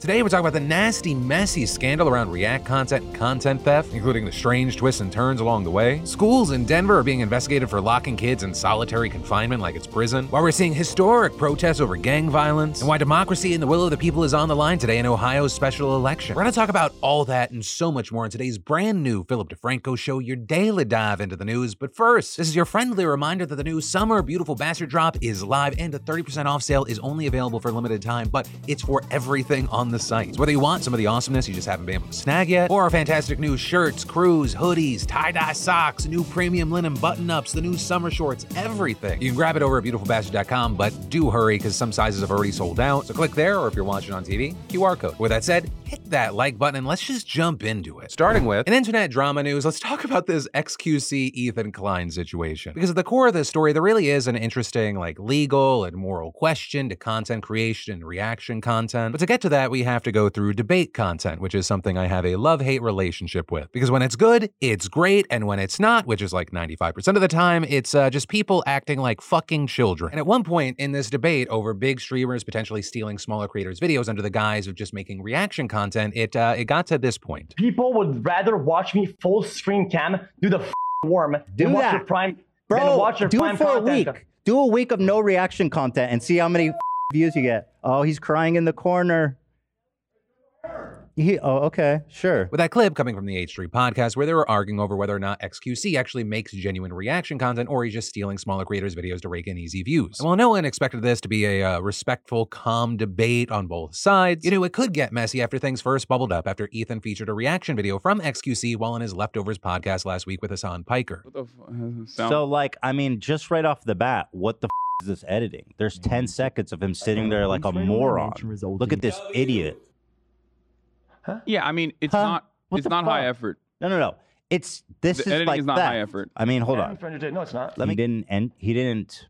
Today, we're talking about the nasty, messy scandal around React content and content theft, including the strange twists and turns along the way. Schools in Denver are being investigated for locking kids in solitary confinement like it's prison, while we're seeing historic protests over gang violence, and why democracy and the will of the people is on the line today in Ohio's special election. We're going to talk about all that and so much more in today's brand new Philip DeFranco show, your daily dive into the news. But first, this is your friendly reminder that the new Summer Beautiful Bastard drop is live and the 30% off sale is only available for a limited time, but it's for everything on the site. Whether you want some of the awesomeness you just haven't been able to snag yet, or our fantastic new shirts, crews, hoodies, tie-dye socks, new premium linen button-ups, the new summer shorts, everything. You can grab it over at beautifulbastard.com, but do hurry because some sizes have already sold out. So click there, or if you're watching on TV, QR code. With that said, hit that like button and let's just jump into it. Starting with an internet drama news, let's talk about this XQC Ethan Klein situation. Because at the core of this story, there really is an interesting, like, legal and moral question to content creation and reaction content. But to get to that, we have to go through debate content, which is something I have a love hate relationship with. Because when it's good, it's great. And when it's not, which is like 95% of the time, it's uh, just people acting like fucking children. And at one point in this debate over big streamers potentially stealing smaller creators' videos under the guise of just making reaction content, it, uh, it got to this point. People would rather watch me full screen cam do the f- worm Do than watch that. your prime. than Bro, watch your do prime it for a week. Do a week of no reaction content and see how many views you get. Oh, he's crying in the corner. He, oh, okay, sure. With that clip coming from the H3 podcast, where they were arguing over whether or not XQC actually makes genuine reaction content or he's just stealing smaller creators' videos to rake in easy views. And while no one expected this to be a uh, respectful, calm debate on both sides, you know, it could get messy after things first bubbled up after Ethan featured a reaction video from XQC while on his Leftovers podcast last week with Hassan Piker. What the f- uh. So, like, I mean, just right off the bat, what the f- is this editing? There's 10 seconds of him sitting there like a moron. Look at this idiot. Yeah, I mean, it's Huh? not What it's the not high fuck? effort. No, no, no. It's this The is editing like is not that. high effort. I mean, hold Yeah, on. friend of Jay- No, it's not. Let he didn't and he didn't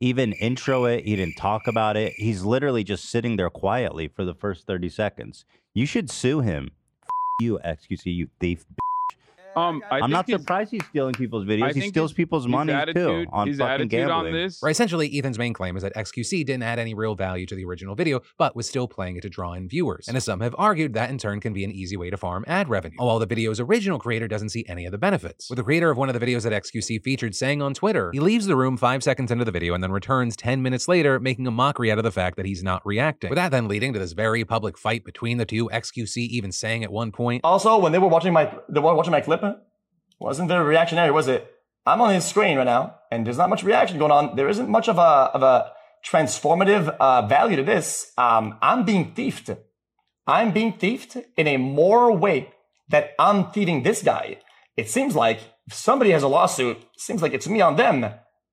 even intro it he didn't talk about it he's literally just sitting there quietly for the first 30 seconds you should sue him F- you xqc you thief Um, I i'm not surprised he's stealing people's videos he steals his- people's his money too on his fucking attitude gambling on this. Right, essentially, Ethan's main claim is that XQC didn't add any real value to the original video, but was still playing it to draw in viewers. And as some have argued, that in turn can be an easy way to farm ad revenue, while the video's original creator doesn't see any of the benefits. With the creator of one of the videos that XQC featured saying on Twitter, he leaves the room five seconds into the video and then returns 10 minutes later, making a mockery out of the fact that he's not reacting. With that then leading to this very public fight between the two, XQC even saying at one point, Also, when they were watching my they were watching my clip, wasn't very reactionary, was it? I'm on his screen right now, and there's not much reaction going on. There isn't much of a of a transformative uh, value to this. Um, I'm being thiefed. I'm being thiefed in a more way that I'm thieving this guy. It seems like if somebody has a lawsuit, it seems like it's me on them.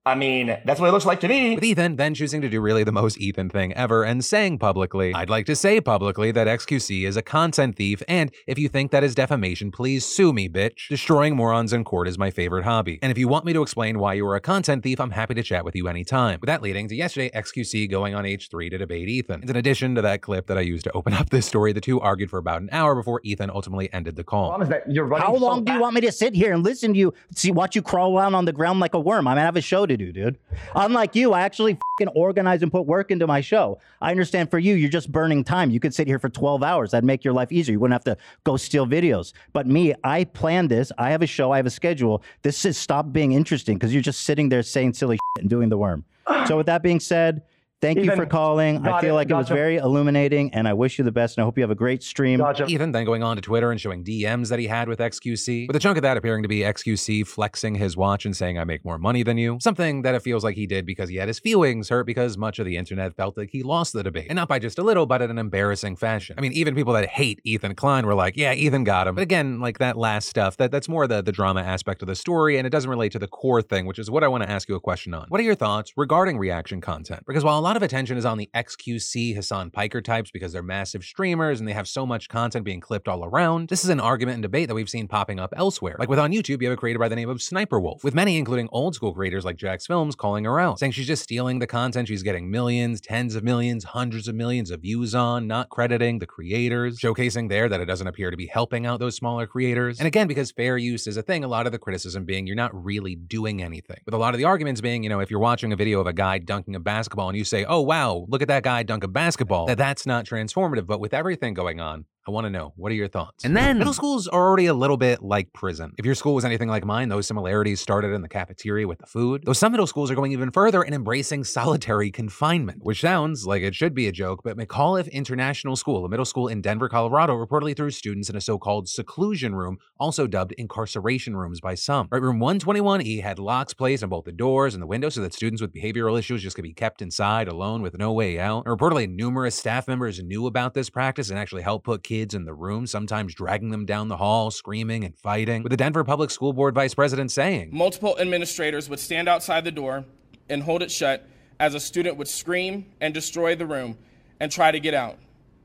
I mean, that's what it looks like to me. With Ethan then choosing to do really the most Ethan thing ever and saying publicly, I'd like to say publicly that XQC is a content thief, and if you think that is defamation, please sue me, bitch. Destroying morons in court is my favorite hobby. And if you want me to explain why you are a content thief, I'm happy to chat with you anytime. With that leading to yesterday, XQC going on H3 to debate Ethan. And in addition to that clip that I used to open up this story, the two argued for about an hour before Ethan ultimately ended the call. problem is that how so long do you want me to sit here and listen to you see watch you crawl around on the ground like a worm i mean, I have a show to do dude. Unlike you i actually organize and put work into my show. I understand for you you're just burning time. You could sit here for 12 hours. That'd make your life easier. You wouldn't have to go steal videos. But me i plan this. I have a show. I have a schedule. This is stop being interesting because you're just sitting there saying silly and doing the worm. So with that being said Thank you for calling. I feel it, like it was gotcha. very illuminating, and I wish you the best. And I hope you have a great stream. Gotcha. Ethan then going on to Twitter and showing DMs that he had with XQC, with a chunk of that appearing to be XQC flexing his watch and saying, I make more money than you. Something that it feels like he did because he had his feelings hurt because much of the internet felt like he lost the debate. And not by just a little, but in an embarrassing fashion. I mean, even people that hate Ethan Klein were like, yeah, Ethan got him. But again, like that last stuff, that, that's more the, the drama aspect of the story, and it doesn't relate to the core thing, which is what I want to ask you a question on. What are your thoughts regarding reaction content? Because while a lot of attention is on the XQC Hassan Piker types because they're massive streamers and they have so much content being clipped all around, this is an argument and debate that we've seen popping up elsewhere. Like with on YouTube, you have a creator by the name of Sniper Wolf, with many, including old school creators like JacksFilms, calling her out, saying she's just stealing the content she's getting millions, tens of millions, hundreds of millions of views on, not crediting the creators, showcasing there that it doesn't appear to be helping out those smaller creators. And again, because fair use is a thing, a lot of the criticism being you're not really doing anything. With a lot of the arguments being, you know, if you're watching a video of a guy dunking a basketball and you say, say, oh, wow, look at that guy dunk a basketball, that's not transformative. But with everything going on, I want to know, what are your thoughts? And then middle schools are already a little bit like prison. If your school was anything like mine, those similarities started in the cafeteria with the food. Though some middle schools are going even further and embracing solitary confinement, which sounds like it should be a joke, but McAuliffe International School, a middle school in Denver, Colorado, reportedly threw students in a so-called seclusion room, also dubbed incarceration rooms by some. Right, room 121E had locks placed on both the doors and the windows so that students with behavioral issues just could be kept inside alone with no way out. And reportedly, numerous staff members knew about this practice and actually helped put kids in the room, sometimes dragging them down the hall, screaming and fighting, with the Denver Public School Board vice president saying, Multiple administrators would stand outside the door and hold it shut as a student would scream and destroy the room and try to get out.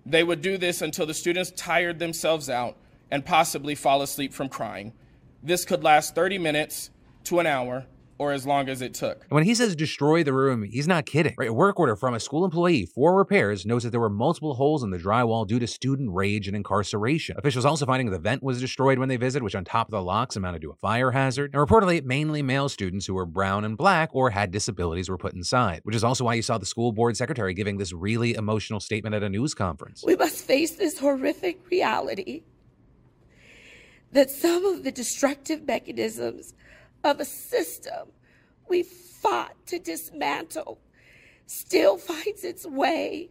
They would do this until the students tired themselves out and possibly fall asleep from crying. This could last 30 minutes to an hour or as long as it took. And when he says destroy the room, he's not kidding. Right? A work order from a school employee for repairs notes that there were multiple holes in the drywall due to student rage and incarceration. Officials also finding the vent was destroyed when they visited, which on top of the locks amounted to a fire hazard. And reportedly, mainly male students who were brown and black or had disabilities were put inside, which is also why you saw the school board secretary giving this really emotional statement at a news conference. We must face this horrific reality that some of the destructive mechanisms of a system. We fought to dismantle. Still finds its way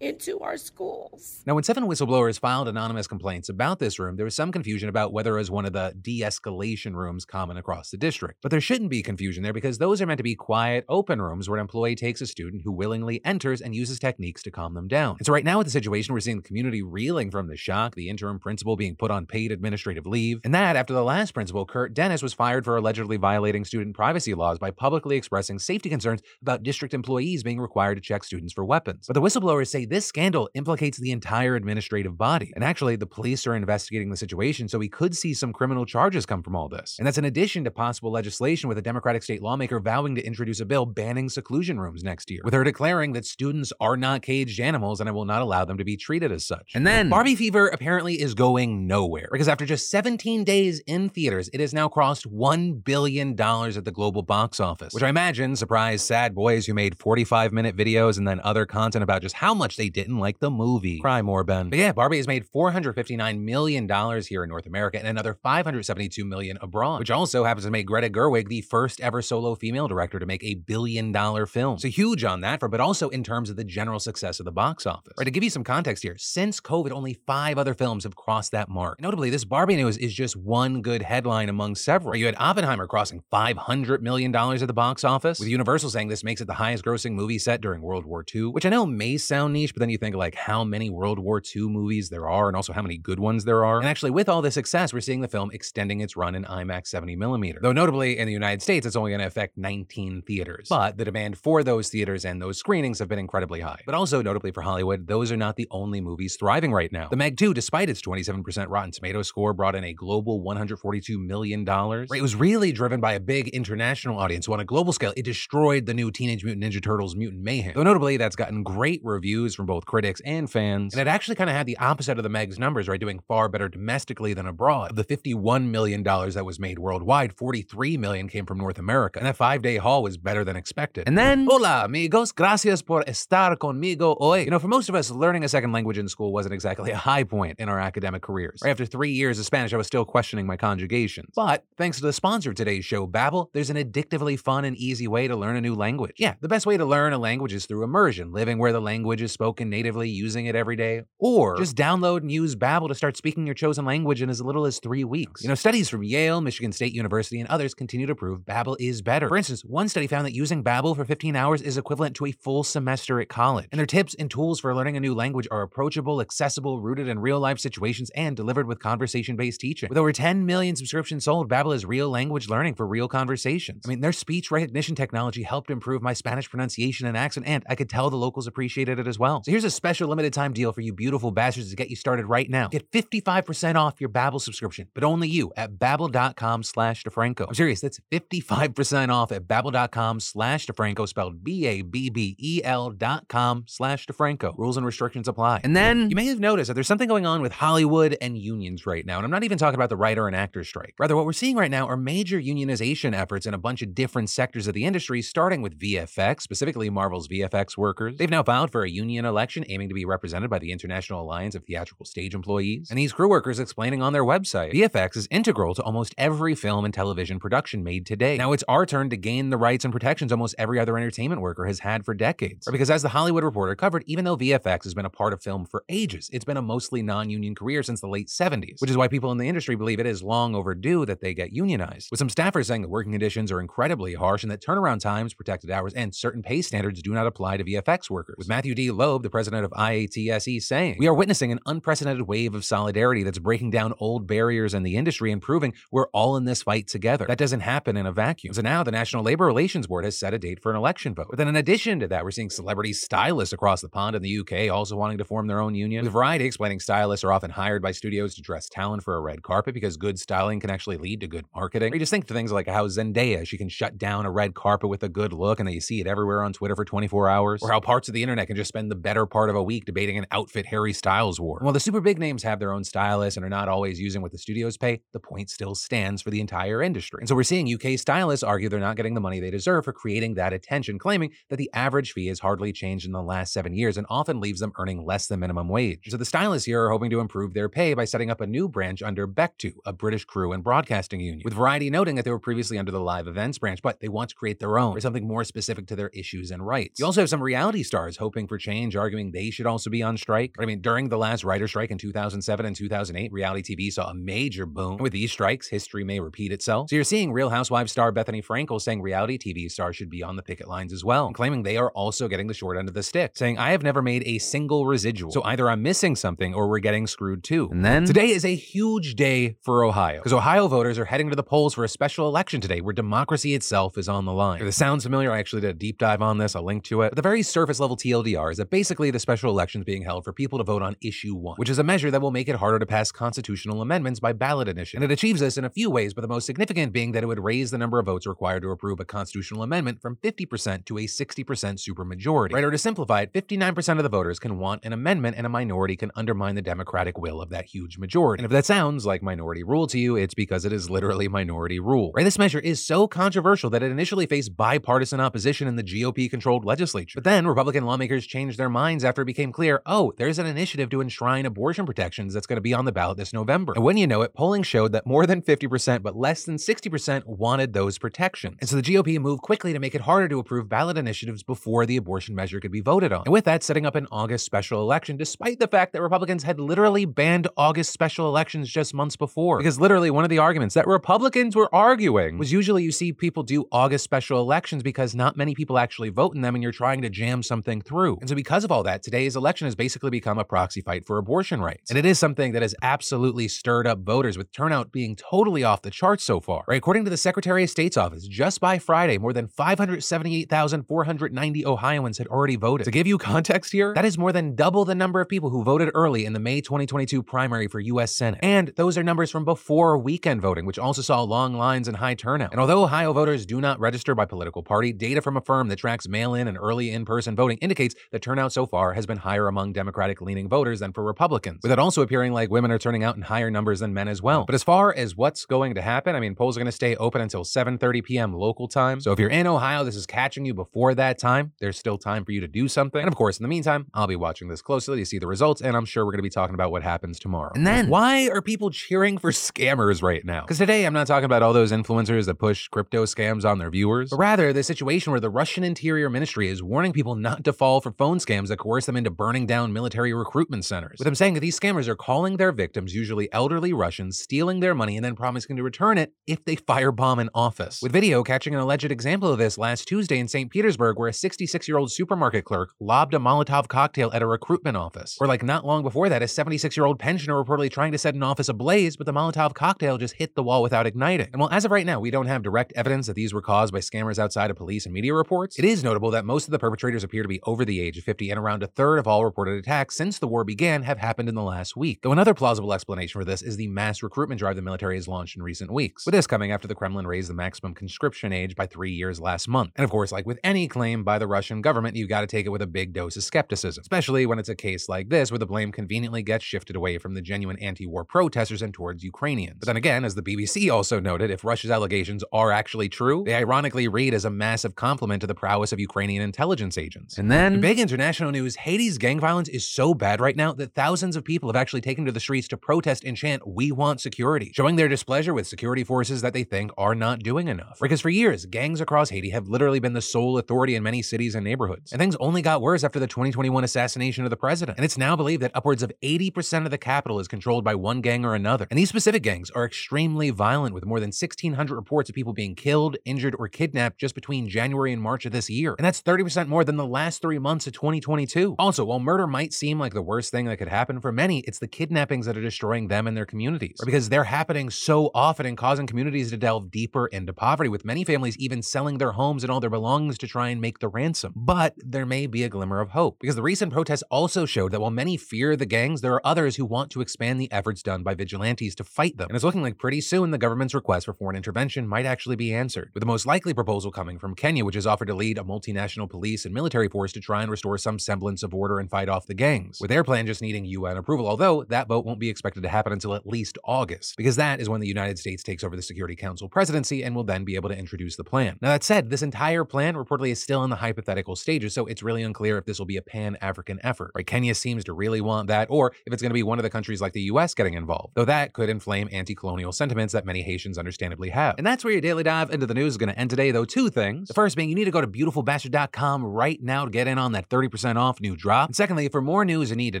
into our schools. Now, when seven whistleblowers filed anonymous complaints about this room, there was some confusion about whether it was one of the de escalation rooms common across the district. But there shouldn't be confusion there because those are meant to be quiet, open rooms where an employee takes a student who willingly enters and uses techniques to calm them down. And so, right now, with the situation, we're seeing the community reeling from the shock, the interim principal being put on paid administrative leave, and that after the last principal, Kurt Dennis, was fired for allegedly violating student privacy laws by publicly expressing safety concerns about district employees being required to check students for weapons. But the whistleblowers say this scandal implicates the entire administrative body. And actually, the police are investigating the situation, so we could see some criminal charges come from all this. And that's in addition to possible legislation with a Democratic state lawmaker vowing to introduce a bill banning seclusion rooms next year, with her declaring that students are not caged animals and I will not allow them to be treated as such. And then Barbie Fever apparently is going nowhere because after just 17 days in theaters, it has now crossed $1 billion at the global box office, which I imagine surprised sad boys who made 45 minute videos and then other content about just how much they didn't like the movie. Cry more, Ben. But yeah, Barbie has made $459 million here in North America and another 572 million abroad, which also happens to make Greta Gerwig the first ever solo female director to make a billion dollar film. So huge on that for, but also in terms of the general success of the box office. Right, to give you some context here, since COVID, only five other films have crossed that mark. Notably, this Barbie news is just one good headline among several. Right, you had Oppenheimer crossing $500 million at the box office, with Universal saying this makes it the highest grossing movie set during World War II, which I know may sound niche, but then you think like how many World War II movies there are and also how many good ones there are. And actually, with all this success, we're seeing the film extending its run in IMAX 70mm. Though notably, in the United States, it's only going to affect 19 theaters. But the demand for those theaters and those screenings have been incredibly high. But also, notably for Hollywood, those are not the only movies thriving right now. The Meg 2, despite its 27% Rotten Tomato score, brought in a global $142 million. It was really driven by a big international audience. So on a global scale, it destroyed the new Teenage Mutant Ninja Turtles Mutant Mayhem. Though notably, that's gotten great reviews from both critics and fans. And it actually kind of had the opposite of the Meg's numbers, right? Doing far better domestically than abroad. Of the $51 million that was made worldwide, 43 million came from North America. And that five day haul was better than expected. And then, hola, amigos, gracias por estar conmigo hoy. You know, for most of us, learning a second language in school wasn't exactly a high point in our academic careers. Right after three years of Spanish, I was still questioning my conjugations. But thanks to the sponsor of today's show, Babbel, there's an addictively fun and easy way to learn a new language. Yeah, the best way to learn a language is through immersion, living where the language is spoken natively, using it every day, or just download and use Babbel to start speaking your chosen language in as little as three weeks. You know, studies from Yale, Michigan State University, and others continue to prove Babbel is better. For instance, one study found that using Babbel for 15 hours is equivalent to a full semester at college. And their tips and tools for learning a new language are approachable, accessible, rooted in real-life situations, and delivered with conversation-based teaching. With over 10 million subscriptions sold, Babbel is real language learning for real conversations. I mean, their speech recognition technology helped improve my Spanish pronunciation and accent, and I could tell the locals appreciated it as well. So here's a special limited time deal for you beautiful bastards to get you started right now. Get 55% off your Babbel subscription, but only you at babbel.com slash DeFranco. I'm serious, that's 55% off at babbel.com slash DeFranco, spelled B-A-B-B-E-L dot com slash DeFranco. Rules and restrictions apply. And then you may have noticed that there's something going on with Hollywood and unions right now. And I'm not even talking about the writer and actor strike. Rather, what we're seeing right now are major unionization efforts in a bunch of different sectors of the industry, starting with VFX, specifically Marvel's VFX workers. They've now filed for a union election aiming to be represented by the International Alliance of Theatrical Stage Employees. And these crew workers explaining on their website, VFX is integral to almost every film and television production made today. Now it's our turn to gain the rights and protections almost every other entertainment worker has had for decades. Because as the Hollywood Reporter covered, even though VFX has been a part of film for ages, it's been a mostly non-union career since the late 70s, which is why people in the industry believe it is long overdue that they get unionized. With some staffers saying that working conditions are incredibly harsh and that turnaround times, protected hours, and certain pay standards do not apply to VFX workers. With Matthew D. Loeb, the president of IATSE, saying, We are witnessing an unprecedented wave of solidarity that's breaking down old barriers in the industry and proving we're all in this fight together. That doesn't happen in a vacuum. So now the National Labor Relations Board has set a date for an election vote. But then in addition to that, we're seeing celebrity stylists across the pond in the UK also wanting to form their own union. With Variety explaining stylists are often hired by studios to dress talent for a red carpet because good styling can actually lead to good marketing. Or you just think to things like how Zendaya, she can shut down a red carpet with a good look and then you see it everywhere on Twitter for 24 hours. Or how parts of the internet can just spend the better part of a week debating an outfit Harry Styles wore. While the super big names have their own stylists and are not always using what the studios pay, the point still stands for the entire industry. And so we're seeing UK stylists argue they're not getting the money they deserve for creating that attention, claiming that the average fee has hardly changed in the last seven years and often leaves them earning less than minimum wage. So the stylists here are hoping to improve their pay by setting up a new branch under Bectu, a British crew and broadcasting union, with Variety noting that they were previously under the live events branch, but they want to create their own, or something more specific to their issues and rights. You also have some reality stars hoping for change, arguing they should also be on strike. I mean, during the last writer strike in 2007 and 2008, reality TV saw a major boom. And with these strikes, history may repeat itself. So you're seeing Real Housewives star Bethenny Frankel saying reality TV stars should be on the picket lines as well, claiming they are also getting the short end of the stick, saying, I have never made a single residual. So either I'm missing something or we're getting screwed too. And then today is a huge day for Ohio, because Ohio voters are heading to the polls for a special election today where democracy itself is on the line. If this sounds familiar, I actually did a deep dive on this. I'll link to it. But the very surface level TLDR is that basically the special elections being held for people to vote on issue one, which is a measure that will make it harder to pass constitutional amendments by ballot initiative. And it achieves this in a few ways, but the most significant being that it would raise the number of votes required to approve a constitutional amendment from 50% to a 60% supermajority. Right, or to simplify it, 59% of the voters can want an amendment and a minority can undermine the democratic will of that huge majority. And if that sounds like minority rule to you, it's because it is literally minority rule. Right, this measure is so controversial that it initially faced bipartisan opposition in the GOP controlled legislature. But then Republican lawmakers changed their minds after it became clear, oh, there's an initiative to enshrine abortion protections that's going to be on the ballot this November. And when you know it, polling showed that more than 50%, but less than 60% wanted those protections. And so the GOP moved quickly to make it harder to approve ballot initiatives before the abortion measure could be voted on. And with that, setting up an August special election, despite the fact that Republicans had literally banned August special elections just months before. Because literally, one of the arguments that Republicans were arguing was usually you see people do August special elections because not many people actually vote in them and you're trying to jam something through. And so, because of all that, today's election has basically become a proxy fight for abortion rights. And it is something that has absolutely stirred up voters, with turnout being totally off the charts so far. Right? According to the Secretary of State's office, just by Friday, more than 578,490 Ohioans had already voted. To give you context here, that is more than double the number of people who voted early in the May 2022 primary for U.S. Senate. And those are numbers from before weekend voting, which also saw long lines and high turnout. And although Ohio voters do not register by political party, data from a firm that tracks mail in and early in person voting indicates that turnout so far has been higher among Democratic leaning voters than for Republicans, with it also appearing like women are turning out in higher numbers than men as well. But as far as what's going to happen, I mean, polls are going to stay open until 7:30 p.m. local time. So if you're in Ohio, this is catching you before that time. There's still time for you to do something. And of course, in the meantime, I'll be watching this closely to see the results, and I'm sure we're going to be talking about what happens tomorrow. And then, why are people cheering for scammers right now? Because today I'm not talking about all those influencers that push crypto scams on their viewers, but rather the situation where the Russian Interior Ministry is warning people not to fall for phone scams that coerce them into burning down military recruitment centers. With them saying that these scammers are calling their victims, usually elderly Russians, stealing their money and then promising to return it if they firebomb an office. With video catching an alleged example of this last Tuesday in St. Petersburg, where a 66 year old supermarket clerk lobbed a Molotov cocktail at a recruitment office. Or like not long before that, a 76 year old pensioner reportedly trying to set an office ablaze, but the Molotov cocktail just hit the wall without igniting. And while as of right now, we don't have direct evidence that these were caused by scammers outside of police and media reports, it is notable that most of the perpetrators appear to be over the age of 50, and around a third of all reported attacks since the war began have happened in the last week. Though another plausible explanation for this is the mass recruitment drive the military has launched in recent weeks, with this coming after the Kremlin raised the maximum conscription age by three years last month. And of course, like with any claim by the Russian government, you've gotta take it with a big dose of skepticism, especially when it's a case like this where the blame conveniently gets shifted away from the genuine anti war protesters and towards Ukrainians. But then again, as the BBC also noted, if Russia's allegations are actually true, they ironically read as a massive compliment to the prowess of Ukrainian intelligence agents. And then, in big international news, Haiti's gang violence is so bad right now that thousands of people have actually taken to the streets to protest and chant, We want security, showing their displeasure with security forces that they think are not doing enough. Because for years, gangs across Haiti have literally been the sole authority in many cities and neighborhoods. And things only got worse after the 2021 assassination of the president. And it's now believed that upwards of 80% of the capital is controlled by one gang or another. And these specific gangs are extremely violent, with more than 1,600 reports of people being killed, injured, or kidnapped just between January and March of this year. And that's 30% more than the last three months of 2022. Also, while murder might seem like the worst thing that could happen for many, it's the kidnappings that are destroying them and their communities. Because they're happening so often and causing communities to delve deeper into poverty, with many families even selling their homes and all their belongings to try and make the ransom. But there may be a glimmer of hope, because the recent protests also showed that while many fear the gangs, there are others who want to expand the efforts done by vigilantes to fight them. And it's looking like pretty soon the government's request for foreign intervention might actually be answered, with the most likely proposal coming from Kenya, which has offered to lead a multinational police and military force to try and restore some semblance of order and fight off the gangs, with their plan just needing UN approval, although that vote won't be expected to happen until at least August, because that is when the United States takes over the Security Council presidency and will then be able to introduce the plan. Now, that said, this entire plan reportedly is still in the hypothetical stages, so it's really unclear if this will be a pan African effort. Right? Kenya seems to really want that, or if it's going to be one of the countries like the US getting involved, though that could inflame anti colonial sentiments that many Haitians understandably have. And that's where your daily dive into the news is going to end today, though, two things. The first being you need to go to beautifulbastard.com right now to get in on that 30% off new drop. And secondly, for more news you need to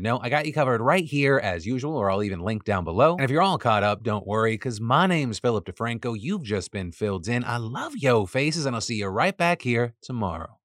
know, I got you covered right here as usual, or I'll even link down below. And if you're all caught up, don't worry, because my name's Philip DeFranco. You've just been filled in. I love yo faces, and I'll see you right back here tomorrow.